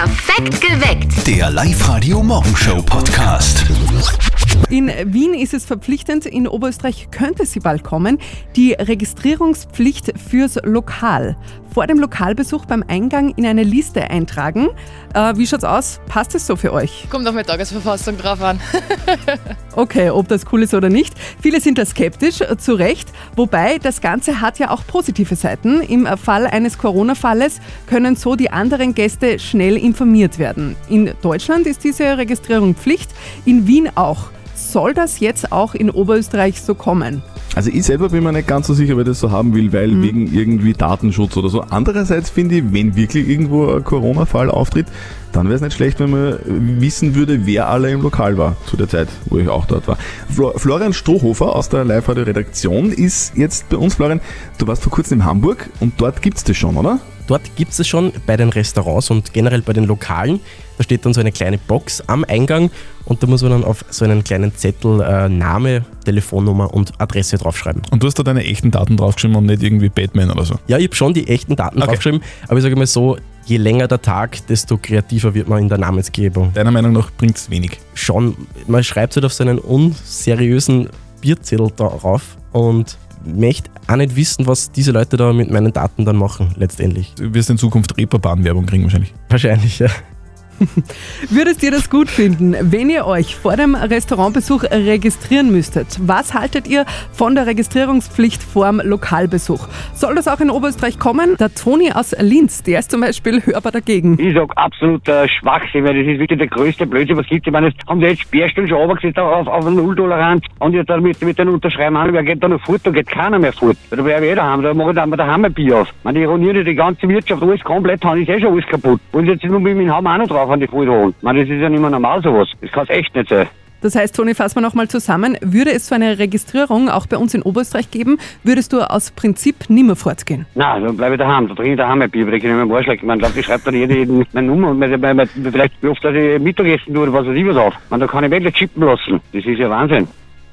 Perfekt geweckt. Der Live-Radio-Morgenshow-Podcast. In Wien ist es verpflichtend, in Oberösterreich könnte sie bald kommen, die Registrierungspflicht fürs Lokal. Vor dem Lokalbesuch beim Eingang in eine Liste eintragen. Äh, wie schaut's aus? Passt es so für euch? Kommt auf meine Tagesverfassung drauf an. Okay, ob das cool ist oder nicht. Viele sind da skeptisch, äh, zu Recht. Wobei das Ganze hat ja auch positive Seiten. Im Fall eines Corona-Falles können so die anderen Gäste schnell informiert werden. In Deutschland ist diese Registrierung Pflicht, in Wien auch. Soll das jetzt auch in Oberösterreich so kommen? Also ich selber bin mir nicht ganz so sicher, wer das so haben will, weil Mhm. wegen irgendwie Datenschutz oder so. Andererseits finde ich, wenn wirklich irgendwo ein Corona-Fall auftritt, dann wäre es nicht schlecht, wenn man wissen würde, wer alle im Lokal war zu der Zeit, wo ich auch dort war. Flo Florian Strohhofer aus der Live-Radio-Redaktion ist jetzt bei uns. Florian, du warst vor kurzem in Hamburg und dort gibt's das schon, oder? Dort gibt es schon bei den Restaurants und generell bei den Lokalen. Da steht dann so eine kleine Box am Eingang und da muss man dann auf so einen kleinen Zettel äh, Name, Telefonnummer und Adresse draufschreiben. Und du hast da deine echten Daten draufgeschrieben und nicht irgendwie Batman oder so. Ja, ich habe schon die echten Daten Okay. draufgeschrieben, aber ich sage mal so, je länger der Tag, desto kreativer wird man in der Namensgebung. Deiner Meinung nach bringt's wenig. Schon, man schreibt halt auf so einen unseriösen Bierzettel drauf und möchte auch nicht wissen, was diese Leute da mit meinen Daten dann machen, letztendlich. Du wirst in Zukunft Reeperbahn-Werbung kriegen wahrscheinlich. Wahrscheinlich, ja. Würdet ihr das gut finden, wenn ihr euch vor dem Restaurantbesuch registrieren müsstet? Was haltet ihr von der Registrierungspflicht vorm Lokalbesuch? Soll das auch in Oberösterreich kommen? Der Toni aus Linz, der ist zum Beispiel hörbar dagegen. Ich sag absolut äh, Schwachsinn, weil das ist wirklich der größte Blödsinn, was gibt. Ich meine, jetzt haben die jetzt Sperrstunden schon runtergesetzt auf, auf Nulltoleranz und jetzt mit, mit den Unterschreiben an, wer geht da noch fort, da geht keiner mehr fort. Da ich eh daheim, da mache ich dann daheim ein Bier auf. Ich meine, die ganze Wirtschaft, alles komplett, haben ist eh schon alles kaputt. Und jetzt nur mit dem Haum auch noch drauf an die Freude holen. Ich meine, das ist ja nicht mehr normal sowas. Das kann echt nicht sein. Das heißt, Toni, fassen wir nochmal zusammen. Würde es so eine Registrierung auch bei uns in Oberösterreich geben, würdest du aus Prinzip nimmer fortgehen. Nein, dann bleibe ich daheim, da trinke ich daheim ein Bier, weil ich kann nicht mehr Arsch lecken. Man glaubt, ich schreibe dann jede, jeden meine Nummer und meine, meine, vielleicht wie oft, dass ich Mittagessen tue oder was weiß ich was auf. Man, da kann ich wirklich chippen lassen. Das ist ja Wahnsinn.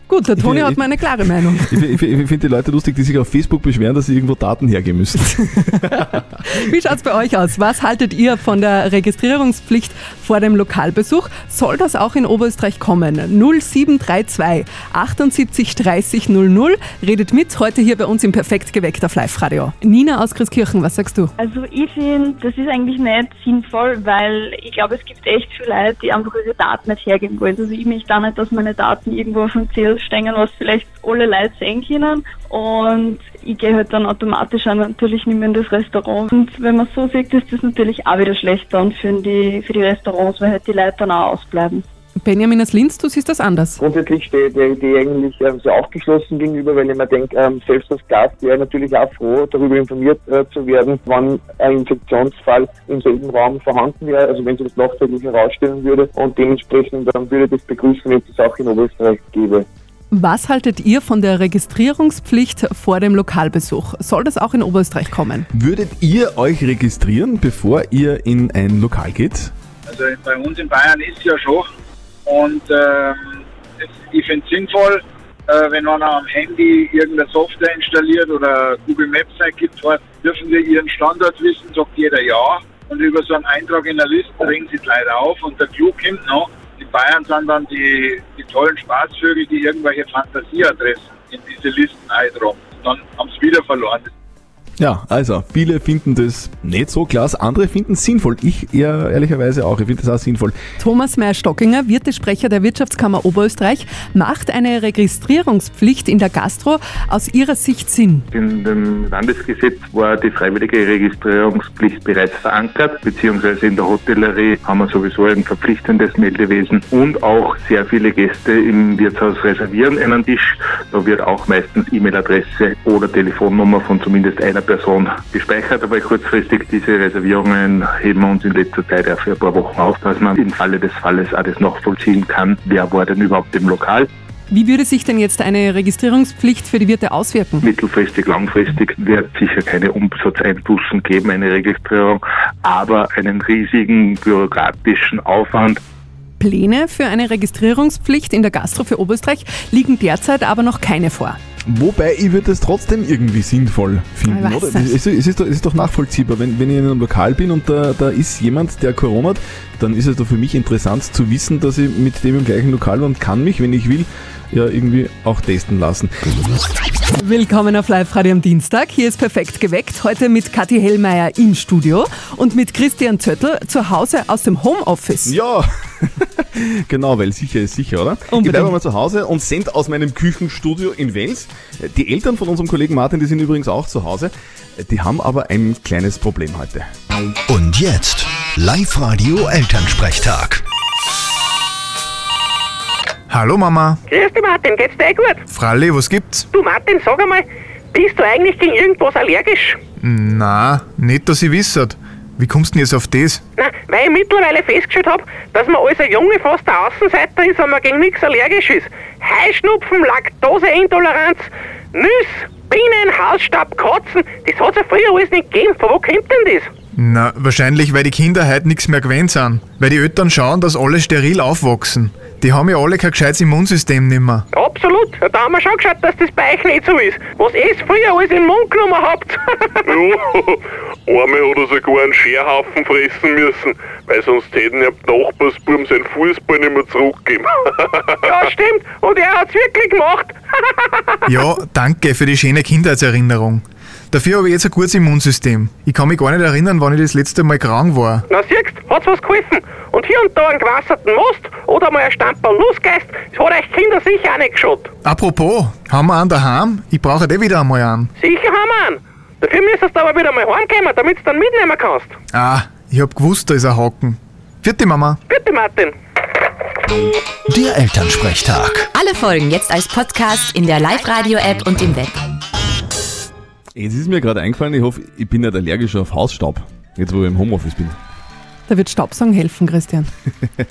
Gut, der Toni Ich- hat mal eine klare Meinung. Ich, ich, ich finde die Leute lustig, die sich auf Facebook beschweren, dass sie irgendwo Daten hergeben müssen. Wie schaut's bei euch aus? Was haltet ihr von der Registrierungspflicht vor dem Lokalbesuch? Soll das auch in Oberösterreich kommen? 0732 78 30 00. Redet mit heute hier bei uns im Perfekt geweckt auf Live-Radio. Nina aus Christkirchen, was sagst du? Also ich finde, das ist eigentlich nicht sinnvoll, weil ich glaube, es gibt echt viele Leute, die einfach ihre Daten nicht hergeben wollen. Also ich möchte auch nicht, dass meine Daten irgendwo auf dem Zettel stehen, was vielleicht alle Leute sehen können. Und ich gehe halt dann automatisch auch natürlich nicht mehr in das Restaurant. Und wenn man so sieht, ist das natürlich auch wieder schlecht dann für die, für die Restaurants, weil halt die Leute dann auch ausbleiben. Benjamin aus Linz, du siehst das anders. Grundsätzlich stehe ich der Idee eigentlich ähm, sehr aufgeschlossen gegenüber, weil ich mir denke, ähm, selbst als Gast wäre ich natürlich auch froh, darüber informiert äh, zu werden, wann ein Infektionsfall im selben Raum vorhanden wäre, also wenn sich das nachträglich herausstellen würde und dementsprechend dann würde ich das begrüßen, wenn es das auch in Oberösterreich gäbe. Was haltet ihr von der Registrierungspflicht vor dem Lokalbesuch? Soll das auch in Oberösterreich kommen? Würdet ihr euch registrieren, bevor ihr in ein Lokal geht? Also bei uns in Bayern ist ja schon. Und ähm, ich finde es sinnvoll, äh, wenn einer am Handy irgendeine Software installiert oder Google Maps eingibt, hat, dürfen wir ihren Standort wissen, sagt jeder ja. Und über so einen Eintrag in der Liste bringen sie es leider auf. Und der Clou kommt noch, in Bayern sind dann die, die tollen Spaßvögel, die irgendwelche Fantasieadressen in diese Listen eintragen. Dann haben sie wieder verloren. Ja, also, viele finden das nicht so klasse, andere finden es sinnvoll. Ich eher ehrlicherweise auch, ich finde das auch sinnvoll. Thomas Meyer-Stockinger, Wirtesprecher der Wirtschaftskammer Oberösterreich, macht eine Registrierungspflicht in der Gastro aus Ihrer Sicht Sinn? In dem Landesgesetz war die freiwillige Registrierungspflicht bereits verankert, beziehungsweise in der Hotellerie haben wir sowieso ein verpflichtendes Meldewesen und auch sehr viele Gäste im Wirtshaus reservieren einen Tisch. Da wird auch meistens E-Mail-Adresse oder Telefonnummer von zumindest einer Person gespeichert, aber kurzfristig diese Reservierungen heben wir uns in letzter Zeit auch für ein paar Wochen auf, dass man im Falle des Falles alles nachvollziehen kann, wer war denn überhaupt im Lokal. Wie würde sich denn jetzt eine Registrierungspflicht für die Wirte auswirken? Mittelfristig, langfristig wird sicher keine Umsatzeinbußen geben, eine Registrierung, aber einen riesigen bürokratischen Aufwand. Pläne für eine Registrierungspflicht in der Gastro für Oberösterreich liegen derzeit aber noch keine vor. Wobei ich würde es trotzdem irgendwie sinnvoll finden, oder? Es, ist- es, ist doch, es ist doch nachvollziehbar, wenn, wenn ich in einem Lokal bin und da, da ist jemand, der Corona hat, dann ist es doch für mich interessant zu wissen, dass ich mit dem im gleichen Lokal war und kann mich, wenn ich will, ja irgendwie auch testen lassen. Willkommen auf Live-Radio am Dienstag. Hier ist Perfekt geweckt. Heute mit Kathi Hellmeier im Studio und mit Christian Zöttl zu Hause aus dem Homeoffice. Ja, genau, weil sicher ist sicher, oder? Ich Unbedingt. bleibe mal zu Hause und sende aus meinem Küchenstudio in Wels. Die Eltern von unserem Kollegen Martin, die sind übrigens auch zu Hause. Die haben aber ein kleines Problem heute. Und jetzt Live-Radio Elternsprechtag. Hallo Mama. Grüß dich Martin, geht's dir eh gut? Fralli, was gibt's? Du Martin, sag einmal, bist du eigentlich gegen irgendwas allergisch? Na, nicht, dass ich wisset. Wie kommst du denn jetzt auf das? Nein, weil ich mittlerweile festgestellt habe, dass man als ein Junge fast der Außenseiter ist, wenn man gegen nichts allergisch ist. Heuschnupfen, Laktoseintoleranz, Nüsse, Bienen, Hausstaub, Katzen, das hat's ja früher alles nicht gegeben. Von wo kommt denn das? Na, wahrscheinlich, weil die Kinder heute nichts mehr gewöhnt sind. Weil die Eltern schauen, dass alle steril aufwachsen. Die haben ja alle kein gescheites Immunsystem nimmer. Absolut, ja, da haben wir schon geschaut, dass das bei euch nicht so ist. Was ihr früher alles in den Mund genommen habt. Ja, einmal hat er sogar einen Scherhaufen fressen müssen, weil sonst hätten ja die Nachbarsbuben seinen Fußball nicht mehr zurückgeben. ja, stimmt, und er hat's wirklich gemacht. Ja, danke für die schöne Kindheitserinnerung. Dafür habe ich jetzt ein gutes Immunsystem. Ich kann mich gar nicht erinnern, wann ich das letzte Mal krank war. Na siehst, hat's was geholfen. Und hier und da einen gewasserten Most oder mal ein Stamperl Nussgeist, das hat euch Kinder sicher auch nicht geschaut. Apropos, haben wir einen daheim? Ich brauche eh wieder einmal einen. Sicher haben wir einen. Dafür müsstest du aber wieder mal heimkommen, damit du dann mitnehmen kannst. Ah, ich hab gewusst, da ist ein Haken. Vierte Mama. Bitte, Martin. Der Elternsprechtag. Alle Folgen jetzt als Podcast in der Live-Radio-App und im Web. Jetzt ist mir gerade eingefallen, ich hoffe, ich bin nicht allergisch auf Hausstaub. Jetzt, wo ich im Homeoffice bin. Da wird Staubsaugen helfen, Christian.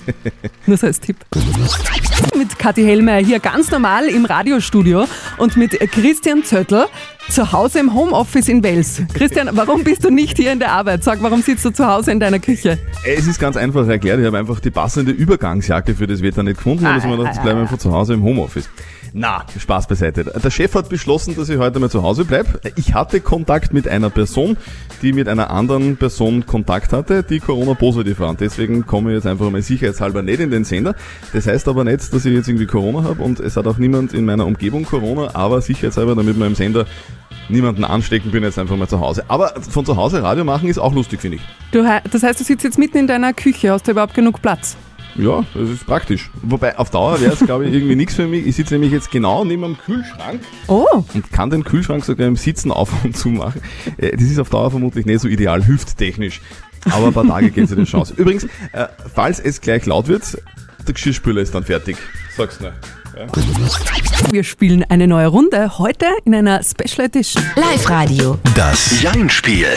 Nur so als Tipp. Mit Kathi Hellmeier hier ganz normal im Radiostudio und mit Christian Zöttl zu Hause im Homeoffice in Wels. Christian, warum bist du nicht hier in der Arbeit? Sag, warum sitzt du zu Hause in deiner Küche? Es ist ganz einfach erklärt, ich habe einfach die passende Übergangsjacke für das Wetter nicht gefunden und Ah, also man ah, gedacht, jetzt ah, bleiben einfach zu Hause im Homeoffice. Na, Spaß beiseite. Der Chef hat beschlossen, dass ich heute mal zu Hause bleibe. Ich hatte Kontakt mit einer Person, die mit einer anderen Person Kontakt hatte, die Corona-positiv war. Und deswegen komme ich jetzt einfach mal sicherheitshalber nicht in den Sender. Das heißt aber nicht, dass ich jetzt irgendwie Corona habe und es hat auch niemand in meiner Umgebung Corona, aber sicherheitshalber, damit wir im Sender niemanden anstecken, bin jetzt einfach mal zu Hause. Aber von zu Hause Radio machen ist auch lustig, finde ich. Du, das heißt, du sitzt jetzt mitten in deiner Küche. Hast du überhaupt genug Platz? Ja, das ist praktisch. Wobei auf Dauer wäre es, glaube ich, irgendwie nichts für mich. Ich sitze nämlich jetzt genau neben einem Kühlschrank Oh, und kann den Kühlschrank sogar im Sitzen auf und zu machen. Äh, Das ist auf Dauer vermutlich nicht so ideal, hüfttechnisch. Aber ein paar Tage geht sich das schon aus. Übrigens, äh, falls es gleich laut wird, der Geschirrspüler ist dann fertig. Sag's nur. Ja. wir spielen eine neue Runde. Heute in einer Special Edition. Live-Radio. Das Jein-Spiel.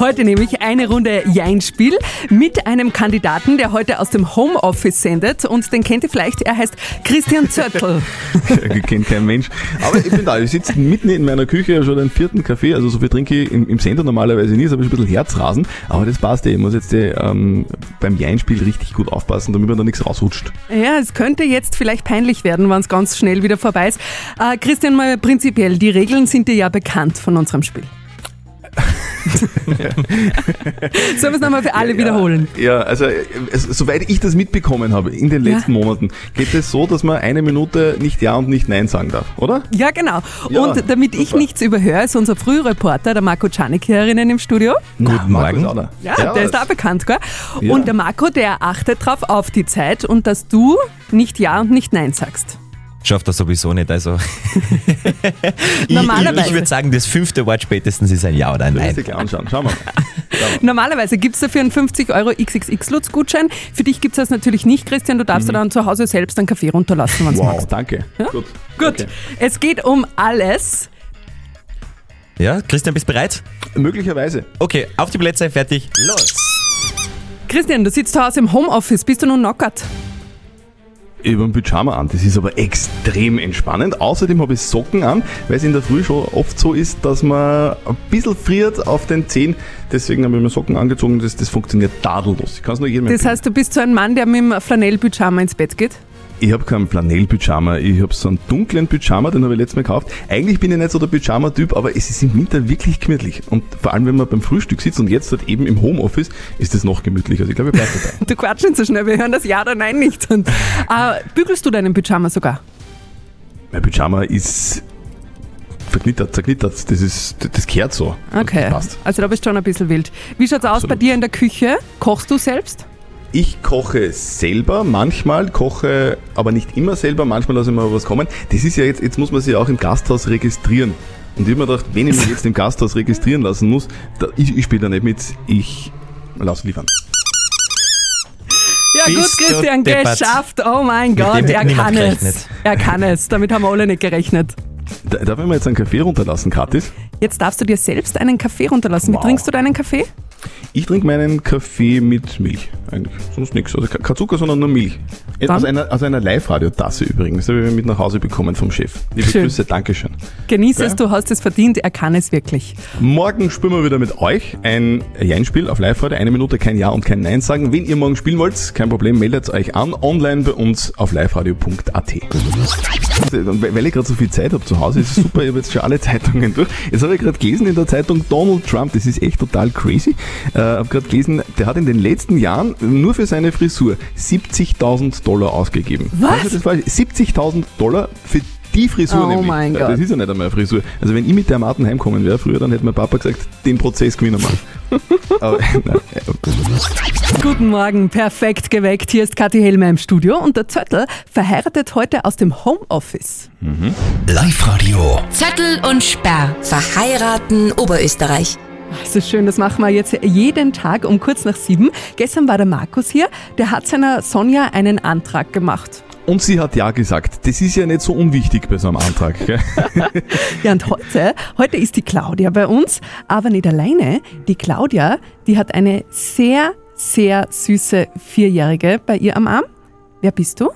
Heute nämlich eine Runde Jein-Spiel mit einem Kandidaten, der heute aus dem Homeoffice sendet. Und den kennt ihr vielleicht. Er heißt Christian Zöttl. Kennt kein Mensch. Aber ich bin da. Ich sitze mitten in meiner Küche, habe schon den vierten Kaffee. Also so viel trinke ich im, im Sender normalerweise nie. Ist aber ein bisschen Herzrasen. Aber das passt eh. Ich muss jetzt eh, ähm, beim Jein-Spiel richtig gut aufpassen, damit mir da nichts rausrutscht. Ja, es könnte jetzt vielleicht peinlich werden, wenn es ganz schnell wieder vorbei ist. Äh, Christian, mal prinzipiell, die Regeln sind dir ja bekannt von unserem Spiel. Sollen wir es nochmal für alle wiederholen? Ja, also äh, es, soweit ich das mitbekommen habe in den Ja. letzten Monaten, geht es so, dass man eine Minute nicht Ja und nicht Nein sagen darf, oder? Ja, genau. Ja, Und damit ich super. nichts überhöre, ist unser Frühreporter, der Marco Czanik, hier im Studio. Guten Morgen. Ja, der ist da bekannt, gell? Ja. Und der Marco, der achtet drauf auf die Zeit und dass du nicht Ja und nicht Nein sagst. Schafft das sowieso nicht. Also ich, Normalerweise. ich, ich würde sagen, das fünfte Wort spätestens ist ein Ja oder ein Nein. ist ja gleich anschauen. Schauen wir mal. Normalerweise gibt es dafür einen 50 Euro XXX-Lutz-Gutschein. Für dich gibt es das natürlich nicht, Christian. Du darfst dir dann zu Hause selbst einen Kaffee runterlassen, wenn du Mhm. Wow, magst. danke. Gut. Gut, Okay. es geht um alles. Ja, Christian, bist bereit? Möglicherweise. Okay, auf die Plätze, fertig, los. Christian, du sitzt zu Hause im Homeoffice. Bist du nun knockert? Über ein Pyjama an. Das ist aber extrem entspannend. Außerdem habe ich Socken an, weil es in der Früh schon oft so ist, dass man ein bisschen friert auf den Zehen. Deswegen habe ich mir Socken angezogen. Das, das funktioniert tadellos. Ich kann es nur jedem Das empfehlen. heißt, du bist so ein Mann, der mit dem Flanell-Pyjama ins Bett geht? Ich habe keinen Flanell-Pyjama, ich habe so einen dunklen Pyjama, den habe ich letztes Mal gekauft. Eigentlich bin ich nicht so der Pyjama-Typ, aber es ist im Winter wirklich gemütlich. Und vor allem, wenn man beim Frühstück sitzt und jetzt halt eben im Homeoffice, ist das noch gemütlicher. Also ich glaube, ich bleibe dabei. Du quatsch nicht so schnell, wir hören das Ja oder Nein nicht. Und, äh, bügelst du deinen Pyjama sogar? Mein Pyjama ist verknittert, zerknittert, das ist, das gehört so. Okay, also da bist du schon ein bisschen wild. Wie schaut's aus bei dir in der Küche? Kochst du selbst? Ich koche selber, manchmal koche, aber nicht immer selber, manchmal lasse ich mir was kommen. Das ist ja jetzt, jetzt muss man sich auch im Gasthaus registrieren. Und ich habe mir gedacht, wenn ich mich jetzt im Gasthaus registrieren lassen muss, da, ich, ich spiele da nicht mit, ich lasse liefern. Ja Bist gut, Christian, geschafft. Oh mein Gott, er kann es. gerechnet. Er kann es. Damit haben wir alle nicht gerechnet. Da, darf ich mir jetzt einen Kaffee runterlassen, gratis? Jetzt darfst du dir selbst einen Kaffee runterlassen. Wow. Wie trinkst du deinen Kaffee? Ich trinke meinen Kaffee mit Milch, eigentlich. Sonst nichts. Also kein Zucker, sondern nur Milch. Aus einer, aus einer Live-Radio-Tasse übrigens. Das habe ich mit nach Hause bekommen vom Chef. Liebe Schön. Grüße, Dankeschön. Genieß Ja. es, du hast es verdient. Er kann es wirklich. Morgen spielen wir wieder mit euch ein Jein-Spiel auf Live-Radio. Eine Minute kein Ja und kein Nein sagen. Wenn ihr morgen spielen wollt, kein Problem, meldet euch an. Online bei uns auf liveradio.at. Weil ich gerade so viel Zeit habe zu Hause, ist es super, ich habe jetzt schon alle Zeitungen durch. Jetzt habe ich gerade gelesen in der Zeitung Donald Trump, das ist echt total crazy. Äh, habe gerade gelesen, der hat in den letzten Jahren nur für seine Frisur 70.000 Dollar ausgegeben. Was? Also das war 70.000 Dollar für die Frisur Oh nämlich. mein Äh, Gott. Das ist ja nicht einmal eine Frisur. Also wenn ich mit der Maten heimkommen wäre früher, dann hätte mein Papa gesagt, den Prozess gewinnen wir. Aber, nein, äh, Guten Morgen, perfekt geweckt. Hier ist Kathi Helmer im Studio und der Zöttl verheiratet heute aus dem Homeoffice. Live-Radio. Zettel und Sperr. Verheiraten Oberösterreich. Das ist schön, das machen wir jetzt jeden Tag um kurz nach sieben. Gestern war der Markus hier, der hat seiner Sonja einen Antrag gemacht. Und sie hat ja gesagt. Das ist ja nicht so unwichtig bei so einem Antrag. Gell? Ja, und heute, heute ist die Claudia bei uns, aber nicht alleine. Die Claudia, die hat eine sehr, sehr süße Vierjährige bei ihr am Arm. Wer bist du?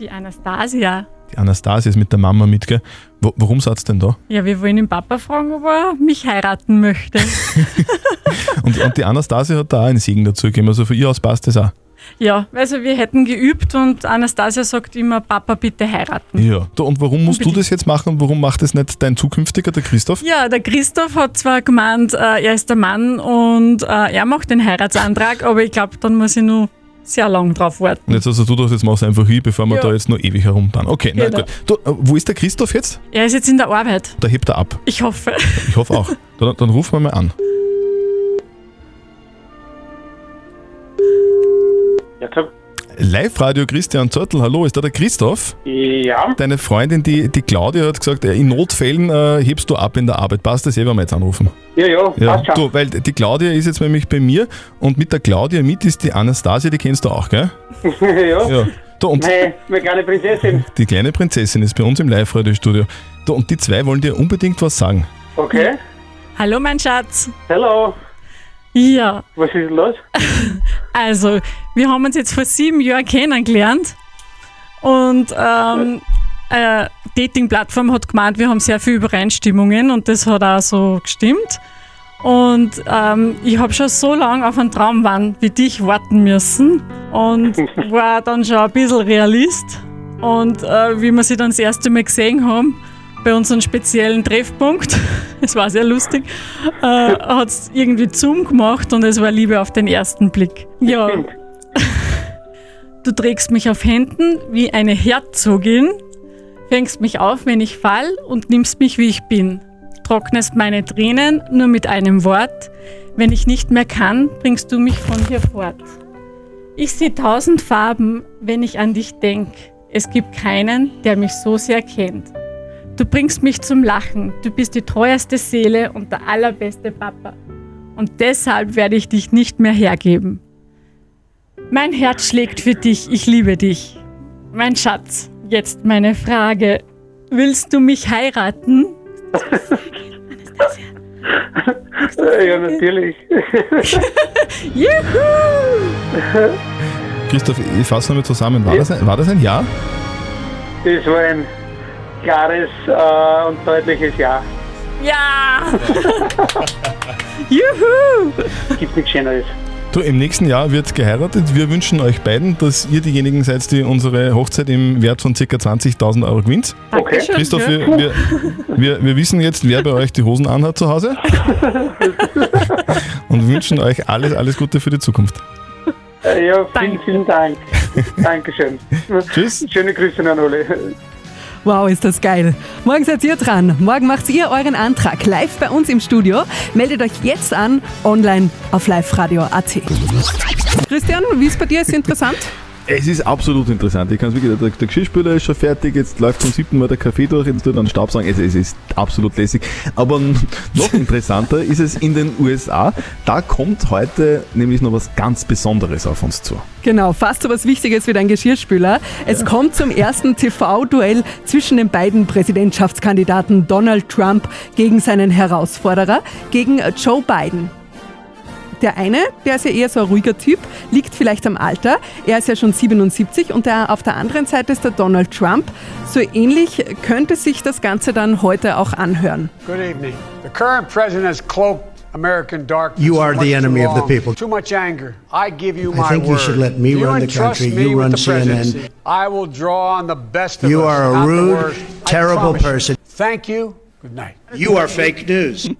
Die Anastasia. Die Anastasia ist mit der Mama mit, gell? Wo, warum seid denn da? Ja, wir wollen den Papa fragen, ob er mich heiraten möchte. Und, und die Anastasia hat da auch einen Segen dazu gegeben, also für ihr aus passt das auch. ja, also wir hätten geübt und Anastasia sagt immer, Papa, bitte heiraten. Ja. Und warum musst du das jetzt machen? Warum macht das nicht dein zukünftiger, der Christoph? Ja, der Christoph hat zwar gemeint, äh, er ist der Mann und äh, er macht den Heiratsantrag, aber ich glaube, dann muss ich nur sehr lang drauf warten. Und jetzt also du das jetzt machst einfach hin, bevor wir Ja. da jetzt noch ewig herumtan. Okay, na Genau. gut. Du, äh, wo ist der Christoph jetzt? Er ist jetzt in der Arbeit. Da hebt er ab. Ich hoffe. Ich hoffe auch. Dann, dann rufen wir mal an. Ja, klar. Live-Radio Christian Zörtl, hallo, ist da der Christoph? Ja. Deine Freundin, die, die Claudia, hat gesagt, äh, in Notfällen äh, hebst du ab in der Arbeit. Passt das eh, wenn wir jetzt anrufen? Ja, ja, Ja, passt schon. du, weil die Claudia ist jetzt nämlich bei mir und mit der Claudia mit ist die Anastasia, die kennst du auch, gell? ja. Ja. Du, und Meine, meine kleine Prinzessin. die kleine Prinzessin ist bei uns im Live-Radio-Studio. Du, und die zwei wollen dir unbedingt was sagen. Okay. Hallo, mein Schatz. Hallo. Ja. Was ist los? Also, wir haben uns jetzt vor sieben Jahren kennengelernt und ähm, eine Dating-Plattform hat gemeint, wir haben sehr viele Übereinstimmungen und das hat auch so gestimmt. Und ähm, ich habe schon so lange auf einen Traumwahn wie dich warten müssen und war dann schon ein bisschen Realist. Und äh, wie wir sie dann das erste Mal gesehen haben, bei unserem speziellen Treffpunkt, es war sehr lustig, äh, hat es irgendwie Zoom gemacht und es war Liebe auf den ersten Blick. Ja. Du trägst mich auf Händen wie eine Herzogin, fängst mich auf, wenn ich fall und nimmst mich, wie ich bin. Trocknest meine Tränen nur mit einem Wort. Wenn ich nicht mehr kann, bringst du mich von hier fort. Ich sehe tausend Farben, wenn ich an dich denk. Es gibt keinen, der mich so sehr kennt. Du bringst mich zum Lachen. Du bist die treueste Seele und der allerbeste Papa. Und deshalb werde ich dich nicht mehr hergeben. Mein Herz schlägt für dich. Ich liebe dich. Mein Schatz, jetzt meine Frage. Willst du mich heiraten? ja, natürlich. Juhu! Christoph, ich fasse nochmal zusammen. War, das ein, war das ein Ja? Das war ein klares äh, und deutliches Ja. Ja! Juhu! Gibt nichts Schöneres. Du, im nächsten Jahr wird geheiratet. Wir wünschen euch beiden, dass ihr diejenigen seid, die unsere Hochzeit im Wert von ca. 20.000 Euro gewinnt. Okay. Christoph, wir, wir, wir, wir wissen jetzt, wer bei euch die Hosen anhat zu Hause und wünschen euch alles, alles Gute für die Zukunft. Äh, Ja, vielen, vielen Dank. Dankeschön. Tschüss. Schöne Grüße an alle. Wow, ist das geil. Morgen seid ihr dran. Morgen macht ihr euren Antrag live bei uns im Studio. Meldet euch jetzt an, online auf liveradio.at. Christian, wie ist bei dir? Ist interessant? Es ist absolut interessant. Ich kann es wirklich, der, der Geschirrspüler ist schon fertig, jetzt läuft zum siebten Mal der Kaffee durch, jetzt tut er einen Staubsaugen. Es, es ist absolut lässig. Aber noch interessanter ist es in den USA. Da kommt heute nämlich noch was ganz Besonderes auf uns zu. Genau, fast so was Wichtiges wie dein Geschirrspüler. Es kommt zum ersten TV-Duell zwischen den beiden Präsidentschaftskandidaten Donald Trump gegen seinen Herausforderer, gegen Joe Biden. Der eine, der ist ja eher so ein ruhiger Typ, liegt vielleicht am Alter. Er ist ja schon 77 und der, auf der anderen Seite ist der Donald Trump. So ähnlich könnte sich das Ganze dann heute auch anhören. Good evening. The current president has cloaked American darkness. You are the enemy of the people. Too much anger. I give you I my think you word. should let me you run the country. You run CNN. I will draw on the best of You us, are a rude. I terrible you. person. Thank you. Good night. You are fake news.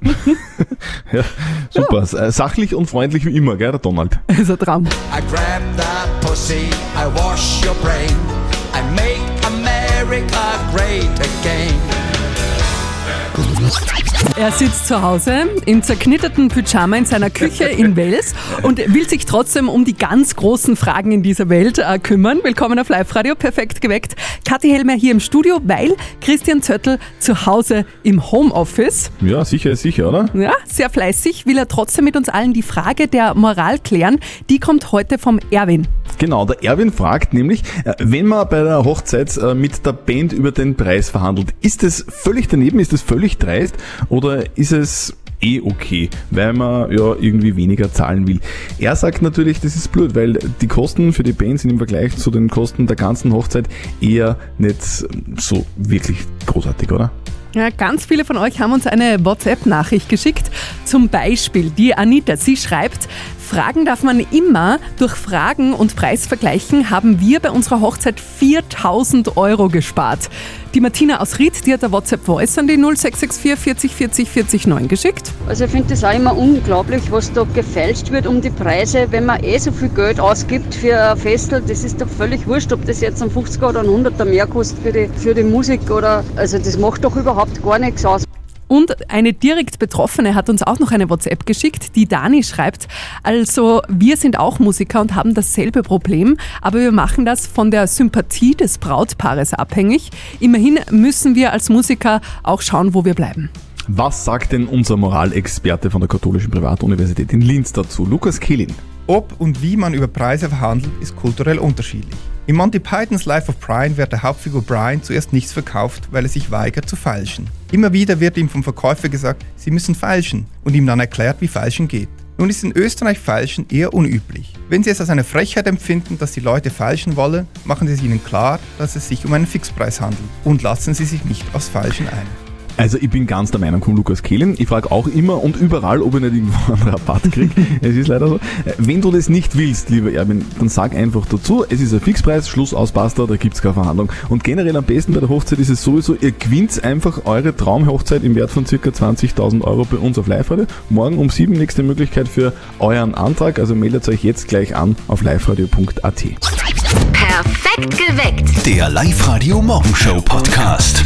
Ja, super. Äh, Sachlich und freundlich wie immer, gell, der Donald. Ist ein Traum. I grab that pussy, I wash your brain, I make America great again. Er sitzt zu Hause im zerknitterten Pyjama in seiner Küche in Wels und will sich trotzdem um die ganz großen Fragen in dieser Welt äh, kümmern. Willkommen auf Live-Radio, perfekt geweckt. Kathi Hellmer hier im Studio, weil Christian Zöttl zu Hause im Homeoffice. Ja, sicher ist sicher, oder? Ja, sehr fleißig, will er trotzdem mit uns allen die Frage der Moral klären. Die kommt heute vom Erwin. Genau, der Erwin fragt nämlich, äh, wenn man bei der Hochzeit äh, mit der Band über den Preis verhandelt, ist es völlig daneben, ist es völlig dreist oder ist es eh okay, weil man ja irgendwie weniger zahlen will. Er sagt natürlich, das ist blöd, weil die Kosten für die Band sind im Vergleich zu den Kosten der ganzen Hochzeit eher nicht so wirklich großartig, oder? Ja, ganz viele von euch haben uns eine WhatsApp-Nachricht geschickt. Zum Beispiel die Anita. Sie schreibt, Fragen darf man immer. Durch Fragen und Preisvergleichen haben wir bei unserer Hochzeit 4000 Euro gespart. Die Martina aus Ried, die hat eine WhatsApp-Voice an die 0664 40 40 40 9 geschickt. Also ich finde das auch immer unglaublich, was da gefälscht wird um die Preise, wenn man eh so viel Geld ausgibt für ein Festel, das ist doch völlig wurscht, ob das jetzt ein 50er oder ein 100er mehr kostet für die, für die Musik oder, also das macht doch überhaupt gar nichts aus. Und eine direkt Betroffene hat uns auch noch eine WhatsApp geschickt. Die Dani schreibt, also wir sind auch Musiker und haben dasselbe Problem, aber wir machen das von der Sympathie des Brautpaares abhängig. Immerhin müssen wir als Musiker auch schauen, wo wir bleiben. Was sagt denn unser Moralexperte von der Katholischen Privatuniversität in Linz dazu, Lukas Kehlin? Ob und wie man über Preise verhandelt, ist kulturell unterschiedlich. In Monty Pythons Life of Brian wird der Hauptfigur Brian zuerst nichts verkauft, weil er sich weigert zu feilschen. Immer wieder wird ihm vom Verkäufer gesagt, sie müssen feilschen und ihm dann erklärt, wie Feilschen geht. Nun ist in Österreich Feilschen eher unüblich. Wenn Sie es als eine Frechheit empfinden, dass die Leute feilschen wollen, machen Sie es ihnen klar, dass es sich um einen Fixpreis handelt und lassen Sie sich nicht aufs Feilschen ein. Also ich bin ganz der Meinung von Lukas Kehlin. Ich frage auch immer und überall, ob ich nicht irgendwo einen Rabatt kriege. es ist leider so. Äh, Wenn du das nicht willst, lieber Erwin, dann sag einfach dazu, es ist ein Fixpreis, Schluss aus, basta, da gibt's keine Verhandlung. Und generell am besten bei der Hochzeit ist es sowieso, ihr gewinnt einfach eure Traumhochzeit im Wert von ca. 20.000 Euro bei uns auf Live-Radio. Morgen um 7 nächste Möglichkeit für euren Antrag, also meldet euch jetzt gleich an auf liveradio.at. Perfekt geweckt. Der Live-Radio Morgenshow Podcast.